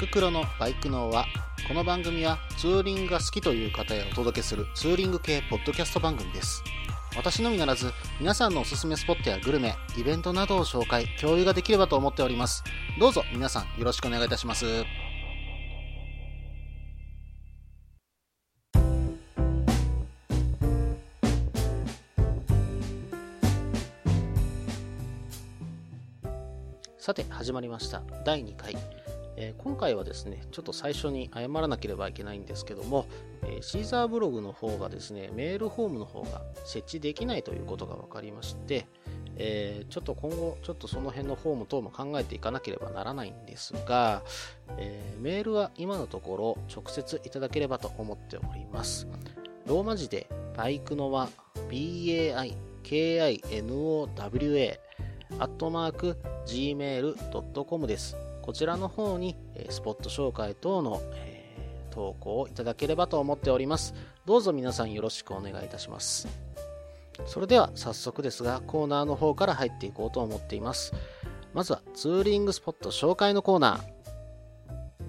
ククロのバイク脳はこの番組はツーリングが好きという方へお届けするツーリング系ポッドキャスト番組です。私のみならず皆さんのおすすめスポットやグルメイベントなどを紹介共有ができればと思っております。どうぞ皆さんよろしくお願いいたします。さて始まりました。第2回。えー、今回はですね、ちょっと最初に謝らなければいけないんですけども、えー、シーザーブログの方がですね、メールフォームの方が設置できないということが分かりまして、えー、ちょっと今後、ちょっとその辺のフォーム等も考えていかなければならないんですが、えメールは今のところ直接いただければと思っております。ローマ字でバイクのは BAIKINOWA アットマーク gmail.com です。こちらの方に、スポット紹介等の、え、投稿をいただければと思っております。どうぞ皆さんよろしくお願いいたします。それでは早速ですが、コーナーの方から入っていこうと思っています。まずはツーリングスポット紹介のコーナー。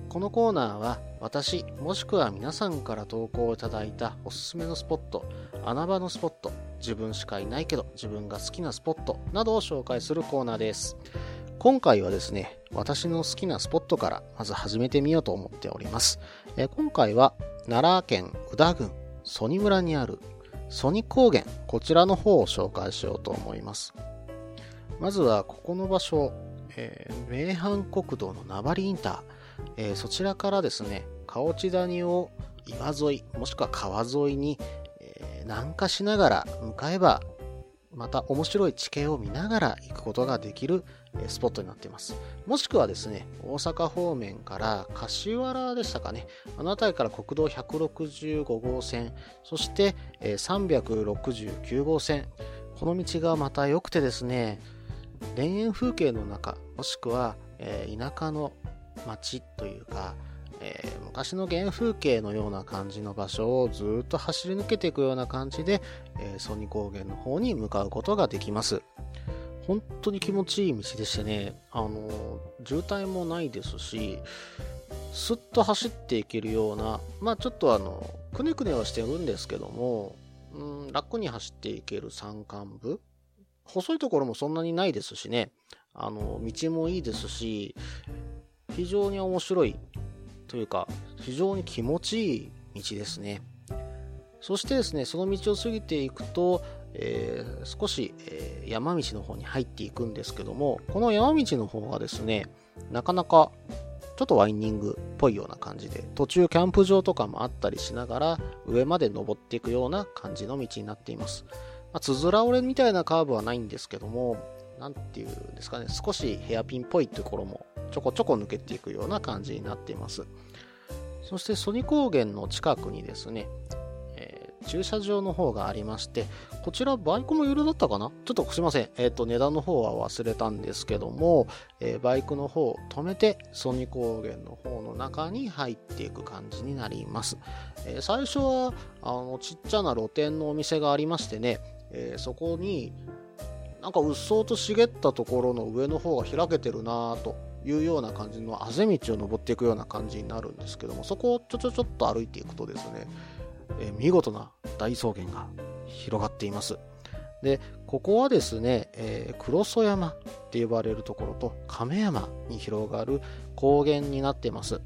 このコーナーは私もしくは皆さんから投稿いただいたおすすめのスポット、穴場のスポット、自分しかいないけど自分が好きなスポットなどを紹介するコーナーです。今回はですね、私の好きなスポットからまず始めてみようと思っております。え今回は奈良県宇田郡曽爾村にある曽爾高原、こちらの方を紹介しようと思います。まずはここの場所、えー、名阪国道の名張インター、えー、そちらからですね、河内谷を岩沿い、もしくは川沿いに、えー、南下しながら向かえばまた面白い地形を見ながら行くことができるスポットになっています。もしくはですね、大阪方面から柏原でしたかね、あの辺りから国道165号線、そして369号線、この道がまた良くてですね、田園風景の中、もしくは田舎の町というか、えー、昔の原風景のような感じの場所をずっと走り抜けていくような感じで、えー、ソニ高原の方に向かうことができます。本当に気持ちいい道でしてね、あの渋滞もないですし、すっと走っていけるような、まあちょっとあの、くねくねはしてるんですけども、うん、楽に走っていける山間部細いところもそんなにないですしね、あの、道もいいですし、非常に面白いというか、非常に気持ちいい道ですね。そしてですね、その道を過ぎていくと、えー、少し、えー、山道の方に入っていくんですけども、この山道の方がですね、なかなかちょっとワインニングっぽいような感じで、途中キャンプ場とかもあったりしながら、上まで登っていくような感じの道になっています。ま、つづら折れみたいなカーブはないんですけども、なんていうんですかね、少しヘアピンっぽいところもちょこちょこ抜けていくような感じになっています。そしてソニ高原の近くにですね、えー、駐車場の方がありまして、こちらバイクも有料だったかな？ちょっとすいません。えっ、ー、と、値段の方は忘れたんですけども、えー、バイクの方を止めて、ソニ高原の方の中に入っていく感じになります。え、最初は、あの、ちっちゃな露店のお店がありましてね、えそこに、なんかうっそうと茂ったところの上の方が開けてるなぁというような感じのあぜ道を登っていくような感じになるんですけどもそこをちょちょちょっと歩いていくとですね、え、見事な大草原が広がっています。でここはですね、えー、黒曽山って呼ばれるところと亀山に広がる高原になってます。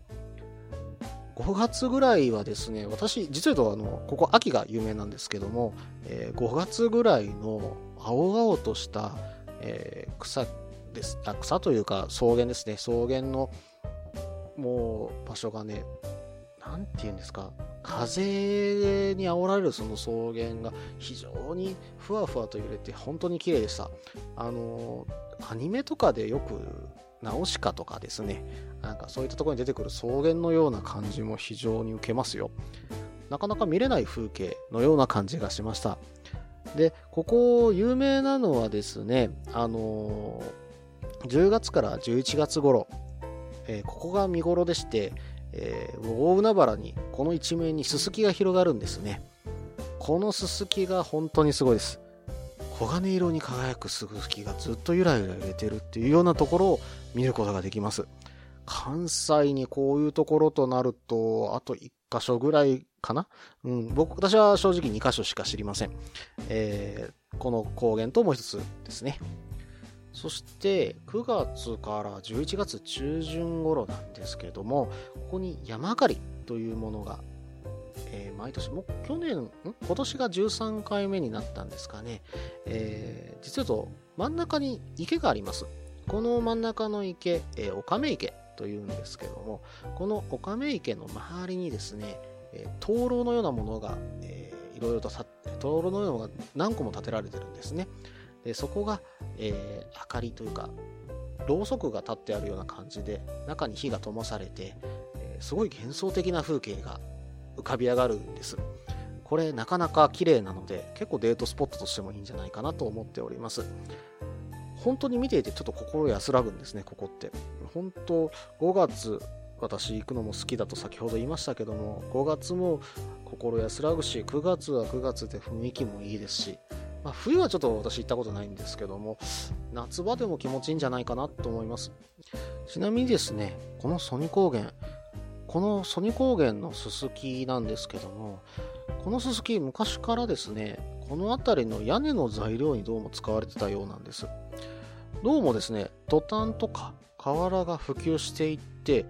5月ぐらいはですね私実はあのここ秋が有名なんですけども、えー、5月ぐらいの青々とした、えー、草です。あ草というか草原ですね。草原のもう場所がね何て言うんですか。風に煽られるその草原が非常にふわふわと揺れて本当に綺麗でした。あのアニメとかでよくナウシカとかですね。なんかそういったところに出てくる草原のような感じも非常に受けますよ。なかなか見れない風景のような感じがしました。でここ有名なのはですねあのー10月から11月頃、えー、ここが見頃でして、えー、大海原にこの一面にススキが広がるんですね。このススキが本当にすごいです。黄金色に輝くススキがずっとゆらゆら揺れてるっていうようなところを見ることができます。関西にこういうところとなると、あと1箇所ぐらいかな？うん、僕、私は正直2箇所しか知りません。えー、この高原ともう一つですね。そして9月から11月中旬頃なんですけれども、ここに山明かりというものが、えー、毎年、もう去年、今年が13回目になったんですかね。えー、実はと真ん中に池があります。この真ん中の池、えー、岡目池というんですけども、この岡目池の周りにですね、え、灯籠のようなものが、えー、いろいろと灯籠のようなものが何個も建てられてるんですね。でそこが、えー、明かりというか、ろうそくが立ってあるような感じで、中に火が灯されて、えー、すごい幻想的な風景が浮かび上がるんです。これなかなか綺麗なので、結構デートスポットとしてもいいんじゃないかなと思っております。本当に見ていてちょっと心安らぐんですね、ここって。本当、5月、私行くのも好きだと先ほど言いましたけども、5月も心安らぐし、9月は9月で雰囲気もいいですし、まあ、冬はちょっと私行ったことないんですけども、夏場でも気持ちいいんじゃないかなと思います。ちなみにですね、このソニ高原、このソニ高原のススキなんですけども、このススキ昔からですね、この辺りの屋根の材料にどうも使われてたようなんです。どうもですね、トタンとか瓦が普及していって、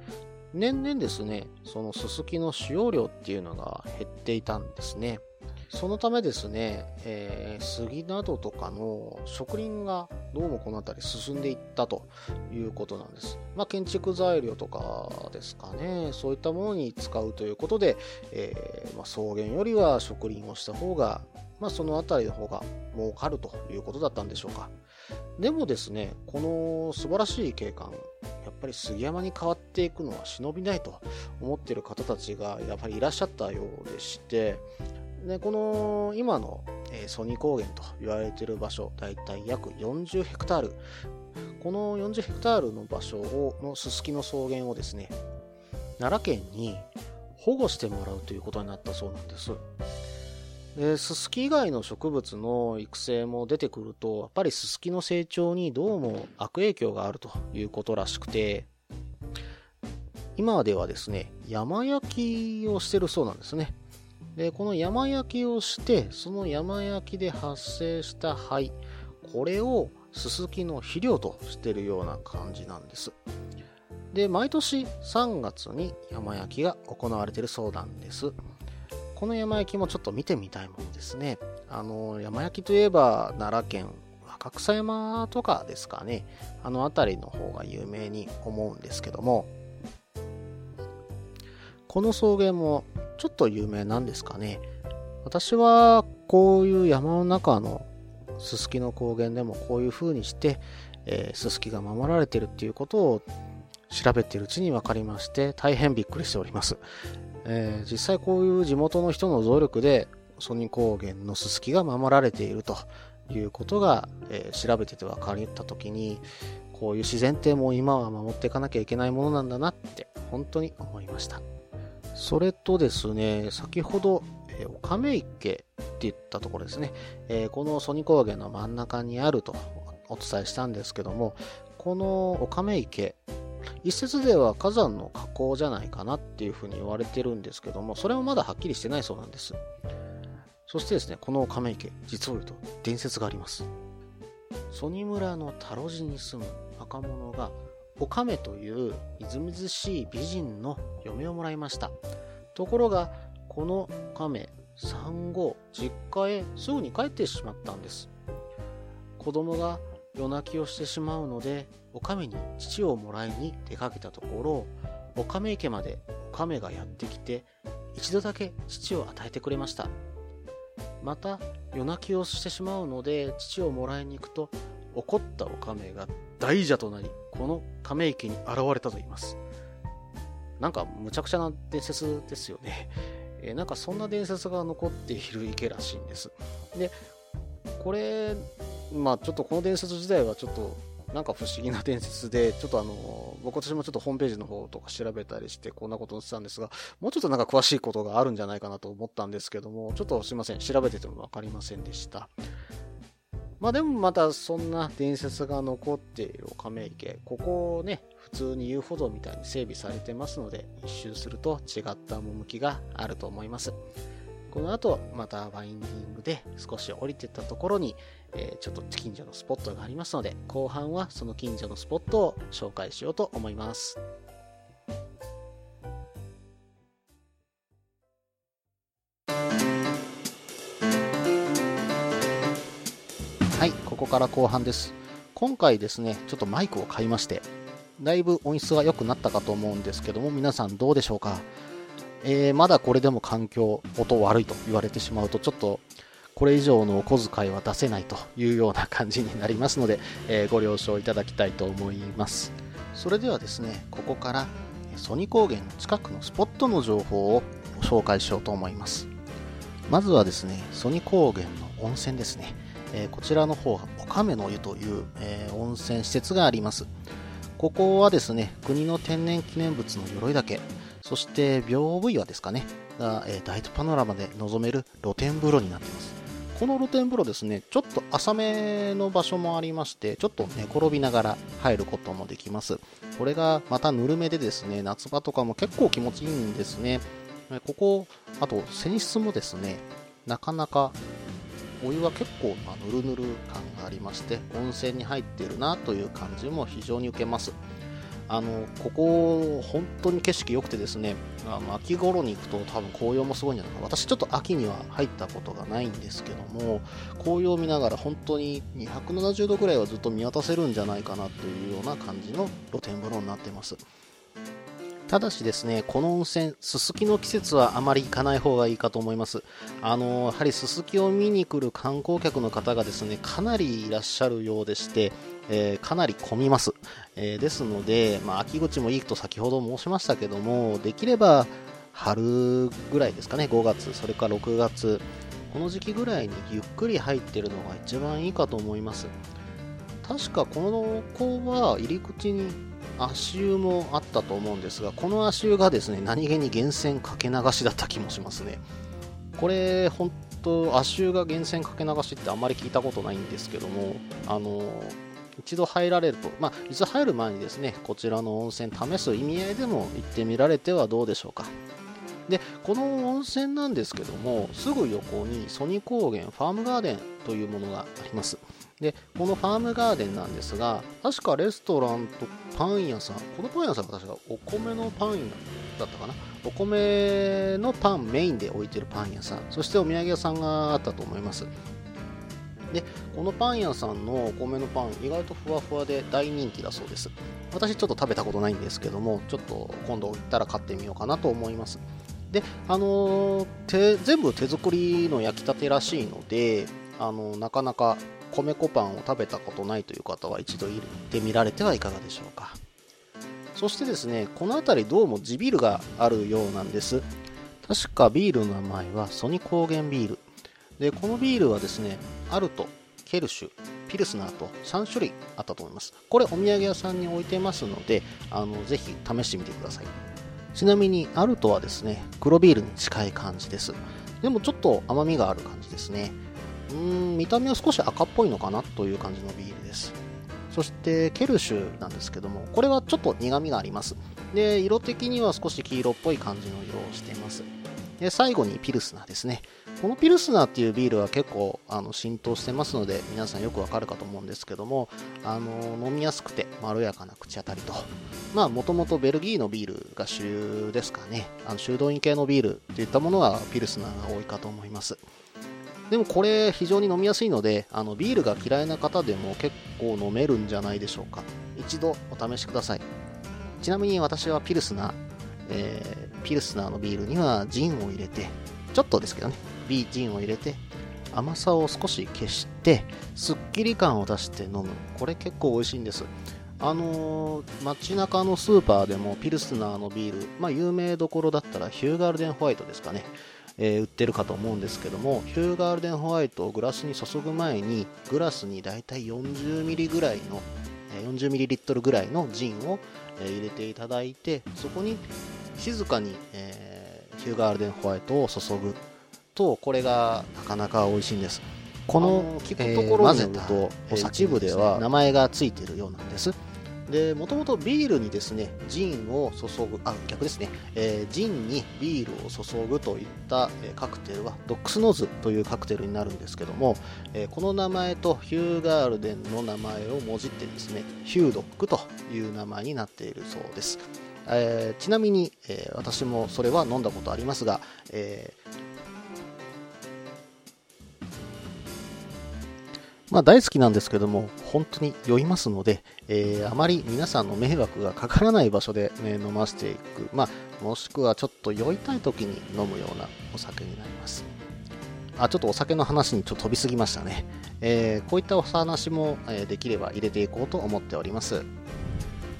年々ですね、そのススキの使用量っていうのが減っていたんですね。そのためですね、えー、杉などとかの植林がどうもこの辺り進んでいったということなんです。まあ、建築材料とかですかね、そういったものに使うということで、えー、まあ、草原よりは植林をした方が、まあ、その辺りの方が儲かるということだったんでしょうか。でもですね、この素晴らしい景観、やっぱり杉山に変わっていくのは忍びないと思っている方たちがやっぱりいらっしゃったようでして、でこの今の、え、ソニー高原と言われている場所、だいたい約40ヘクタール。この40ヘクタールの場所を、のすすきの草原をですね、奈良県に保護してもらうということになったそうなんです。で、ススキ以外の植物の育成も出てくると、やっぱりススキの成長にどうも悪影響があるということらしくて、今ではですね、山焼きをしてるそうなんですね。で、この山焼きをして、その山焼きで発生した灰、これをススキの肥料としてるような感じなんです。で、毎年3月に山焼きが行われてるそうなんです。この山焼きもちょっと見てみたいものですね。あの、山焼きといえば奈良県若草山とかですかね。あの辺りの方が有名に思うんですけども、この草原もちょっと有名なんですかね。私はこういう山の中のススキの高原でもこういう風にして、えー、ススキが守られてるっていうことを調べているうちに分かりまして大変びっくりしております。えー、実際こういう地元の人の努力でソニ高原のススキが守られているということが、えー、調べてて分かった時にこういう自然ってもう今は守っていかなきゃいけないものなんだなって本当に思いましたそれとですね先ほど、えー、岡目池って言ったところですね、えー、このソニ高原の真ん中にあるとお伝えしたんですけどもこの岡目池一説では火山の火口じゃないかなっていうふうに言われてるんですけども、それもまだはっきりしてないそうなんです。そしてですね、この亀池、実を言うと伝説があります。曽爾村の田路地に住む若者が、お亀というみずみずしい美人の嫁をもらいました。ところが、この亀、産後、実家へすぐに帰ってしまったんです。子供が夜泣きをしてしまうので、お亀に父をもらいに出かけたところ、お亀池までお亀がやってきて、一度だけ父を与えてくれました。また、夜泣きをしてしまうので、父をもらいに行くと、怒ったお亀が大蛇となり、この亀池に現れたと言います。なんか、むちゃくちゃな伝説ですよね。え、なんかそんな伝説が残っている池らしいんです。で、これ、まあちょっとこの伝説自体はちょっとなんか不思議な伝説で、ちょっとあの、僕私もちょっとホームページの方とか調べたりして、こんなことをしてたんですが、もうちょっとなんか詳しいことがあるんじゃないかなと思ったんですけども、ちょっとすいません、調べててもわかりませんでした。まあでもまたそんな伝説が残っている亀池、ここをね、普通に遊歩道みたいに整備されてますので、一周すると違った趣があると思います。この後、またワインディングで少し降りてったところに、えー、ちょっと近所のスポットがありますので、後半はその近所のスポットを紹介しようと思います。はい、ここから後半です。今回ですね、ちょっとマイクを買いまして、だいぶ音質が良くなったかと思うんですけども、皆さんどうでしょうか？えー、まだこれでも環境、音悪いと言われてしまうと、ちょっとこれ以上のお小遣いは出せないというような感じになりますので、えー、ご了承いただきたいと思います。それではですね、ここからソニ高原の近くのスポットの情報をご紹介しようと思います。まずはですね、ソニ高原の温泉ですね。えー、こちらの方はおかめの湯という、え、温泉施設があります。ここはですね、国の天然記念物の鎧岳、そして屏風岩ですかね、が、えー、大パノラマで望める露天風呂になっています。この露天風呂ですね、ちょっと浅めの場所もありまして、ちょっと寝転びながら入ることもできます。これがまたぬるめでですね、夏場とかも結構気持ちいいんですね。ここ、あと泉質もですね、なかなかお湯は結構、まぬるぬる感がありまして、温泉に入っているなという感じも非常に受けます。あのここ、本当に景色良くてですね、あの秋頃に行くと多分紅葉もすごいんじゃないか私ちょっと秋には入ったことがないんですけども紅葉を見ながら本当に270度ぐらいはずっと見渡せるんじゃないかなというような感じの露天風呂になってます。ただしですね、この温泉、すすきの季節はあまり行かない方がいいかと思います。あの、やはりすすきを見に来る観光客の方がですね、かなりいらっしゃるようでして、えー、かなり混みます。えー、ですので、まあ、秋口もいいと先ほど申しましたけども、できれば春ぐらいですかね、5月、それから6月、この時期ぐらいにゆっくり入ってるのが一番いいかと思います。確かこの子は入り口に足湯もあったと思うんですが、この足湯がですね、何気に源泉かけ流しだった気もしますね。これ、本当足湯が源泉かけ流しってあんまり聞いたことないんですけども、あの、一度入られると、まあ、いつ入る前にですね、こちらの温泉試す意味合いでも行ってみられてはどうでしょうか。で、この温泉なんですけども、すぐ横にソニ高原ファームガーデンというものがあります。で、このファームガーデンなんですが、確かレストランとパン屋さん、このパン屋さんが確かお米のパンだったかな？お米のパンメインで置いてるパン屋さん、そしてお土産屋さんがあったと思います。で、このパン屋さんのお米のパン、意外とふわふわで大人気だそうです。私ちょっと食べたことないんですけども、ちょっと今度行ったら買ってみようかなと思います。で、あのー、全部手作りの焼きたてらしいので、あのなかなか米粉パンを食べたことないという方は一度行ってみられてはいかがでしょうか。そしてですねこの辺りどうも地ビールがあるようなんです。確かビールの名前はソニ高原ビール。でこのビールはですねアルトケルシュピルスナーと3種類あったと思います。これお土産屋さんに置いてますのであのぜひ試してみてください。ちなみにアルトはですね黒ビールに近い感じです。でもちょっと甘みがある感じですね。うん見た目は少し赤っぽいのかなという感じのビールです。そしてケルシュなんですけどもこれはちょっと苦みがあります。で色的には少し黄色っぽい感じの色をしています。で最後にピルスナーですね。このピルスナーっていうビールは結構あの浸透してますので皆さんよくわかるかと思うんですけどもあの飲みやすくてまろやかな口当たりと。まあもともとベルギーのビールが主流ですかね。あの修道院系のビールといったものはピルスナーが多いかと思います。でもこれ非常に飲みやすいのであのビールが嫌いな方でも結構飲めるんじゃないでしょうか。一度お試しください。ちなみに私はピルスナー、えー、ピルスナーのビールにはジンを入れてちょっとですけどね。ビージンを入れて甘さを少し消してすっきり感を出して飲む。これ結構美味しいんです。あのー、街中のスーパーでもピルスナーのビール、まあ、有名どころだったらヒューガルデンホワイトですかね。えー、売ってるかと思うんですけどもヒューガールデンホワイトをグラスに注ぐ前にグラスにだいたい40ミリぐらいの40ミリリットルぐらいのジンを入れていただいてそこに静かに、えー、ヒューガールデンホワイトを注ぐとこれがなかなか美味しいんです。この聞くところによると、えー、一部では名前がついているようなんですでもともとビールにですねジンを注ぐあ逆ですね、えー、ジンにビールを注ぐといった、えー、カクテルはドックスノーズというカクテルになるんですけども、えー、この名前とヒューガールデンの名前をもじってですねヒュードックという名前になっているそうです、えちなみに、え私もそれは飲んだことありますが、えまあ、大好きなんですけども、本当に酔いますので、えー、あまり皆さんの迷惑がかからない場所で、ね、飲ませていく、まあ、もしくはちょっと酔いたい時に飲むようなお酒になります。あ、ちょっとお酒の話にちょっと飛びすぎましたね。えー、こういったお話も、え、できれば入れていこうと思っております。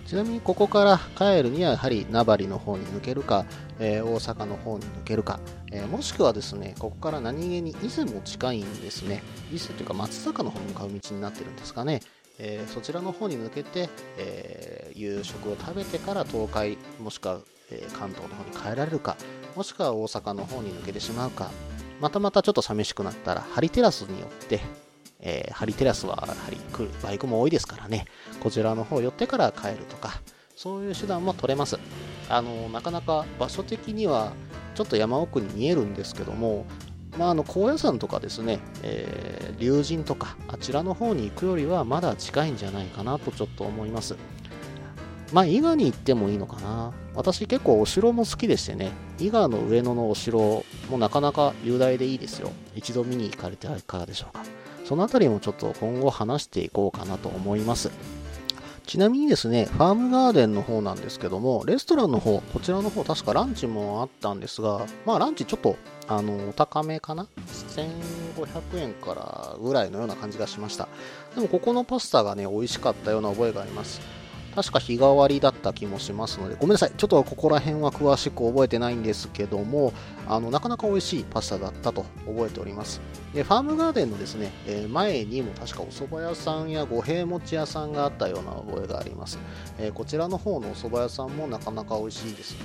ちなみにここから帰るにはやはり名張の方に抜けるか、えー、大阪の方に抜けるか、えー、もしくはですね、ここから何気に伊勢も近いんですね。伊勢というか松坂の方に向かう道になってるんですかね。えー、そちらの方に抜けて、え夕食を食べてから東海、もしくは、え関東の方に帰られるか、もしくは大阪の方に抜けてしまうか、またまたちょっと寂しくなったら、ハリテラスによって、えー、ハリテラスはやはり来るバイクも多いですからね、こちらの方寄ってから帰るとか、そういう手段も取れます。あの、なかなか場所的にはちょっと山奥に見えるんですけども、まあ、あの高野山とかですね、えー、竜神とかあちらの方に行くよりはまだ近いんじゃないかなとちょっと思います。まあ、伊賀に行ってもいいのかな。私結構お城も好きでしてね、伊賀の上野のお城もなかなか雄大でいいですよ。一度見に行かれてはいかがでしょうか。その辺りもちょっと今後話していこうかなと思います。ちなみにですね、ファームガーデンの方なんですけども、レストランの方、こちらの方、確かランチもあったんですが、まあランチちょっと、あの、お高めかな ?1500 円からぐらいのような感じがしました。でもここのパスタがね、美味しかったような覚えがあります。確か日替わりだった気もしますので、ごめんなさい、ちょっとここら辺は詳しく覚えてないんですけども、あのなかなか美味しいパスタだったと覚えております。でファームガーデンのですね、え、前にも確かお蕎麦屋さんや五平餅屋さんがあったような覚えがあります。え、こちらの方のお蕎麦屋さんもなかなか美味しいです。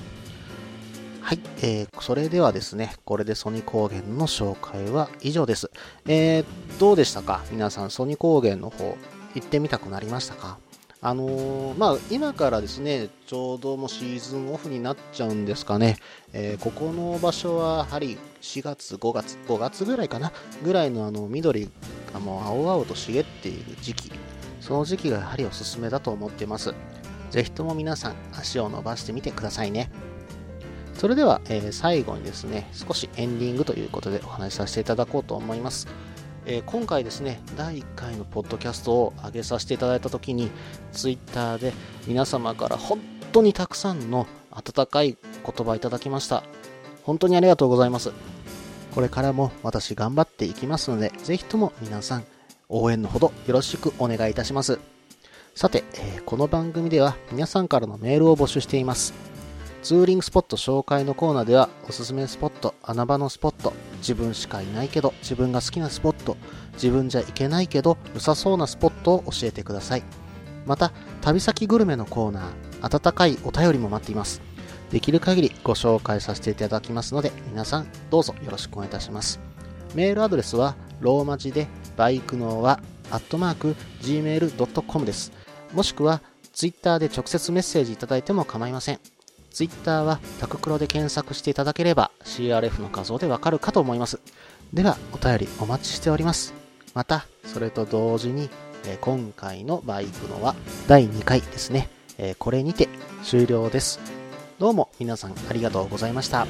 はい、えー、それではですね、これでソニ高原の紹介は以上です。えー、どうでしたか？皆さん、ソニ高原の方、行ってみたくなりましたか？あのー、まあ、今からですね、ちょうどもうシーズンオフになっちゃうんですかね、えー、ここの場所はやはり4月、5月、5月ぐらいかな、ぐらいのあの緑がもう青々と茂っている時期、その時期がやはりおすすめだと思っています。ぜひとも皆さん足を伸ばしてみてくださいね。それでは、えー、最後にですね、少しエンディングということでお話しさせていただこうと思います。え、今回ですね、第1回のポッドキャストを上げさせていただいたときに、ツイッターで皆様から本当にたくさんの温かい言葉いただきました。本当にありがとうございます。これからも私頑張っていきますので、ぜひとも皆さん応援のほどよろしくお願いいたします。さて、え、この番組では皆さんからのメールを募集しています。ツーリングスポット紹介のコーナーではおすすめスポット、穴場のスポット、自分しかいないけど自分が好きなスポット、自分じゃ行けないけど良さそうなスポットを教えてください。また、旅先グルメのコーナー、温かいお便りも待っています。できる限りご紹介させていただきますので、皆さんどうぞよろしくお願いいたします。メールアドレスはローマ字でバイクのはアットマーク gmail.com です。もしくは Twitter で直接メッセージいただいても構いません。Twitter はタククロで検索していただければ CRF の画像でわかるかと思います。では、お便りお待ちしております。また、それと同時に、え今回のバイクのは第2回ですね。えこれにて終了です。どうも皆さんありがとうございました。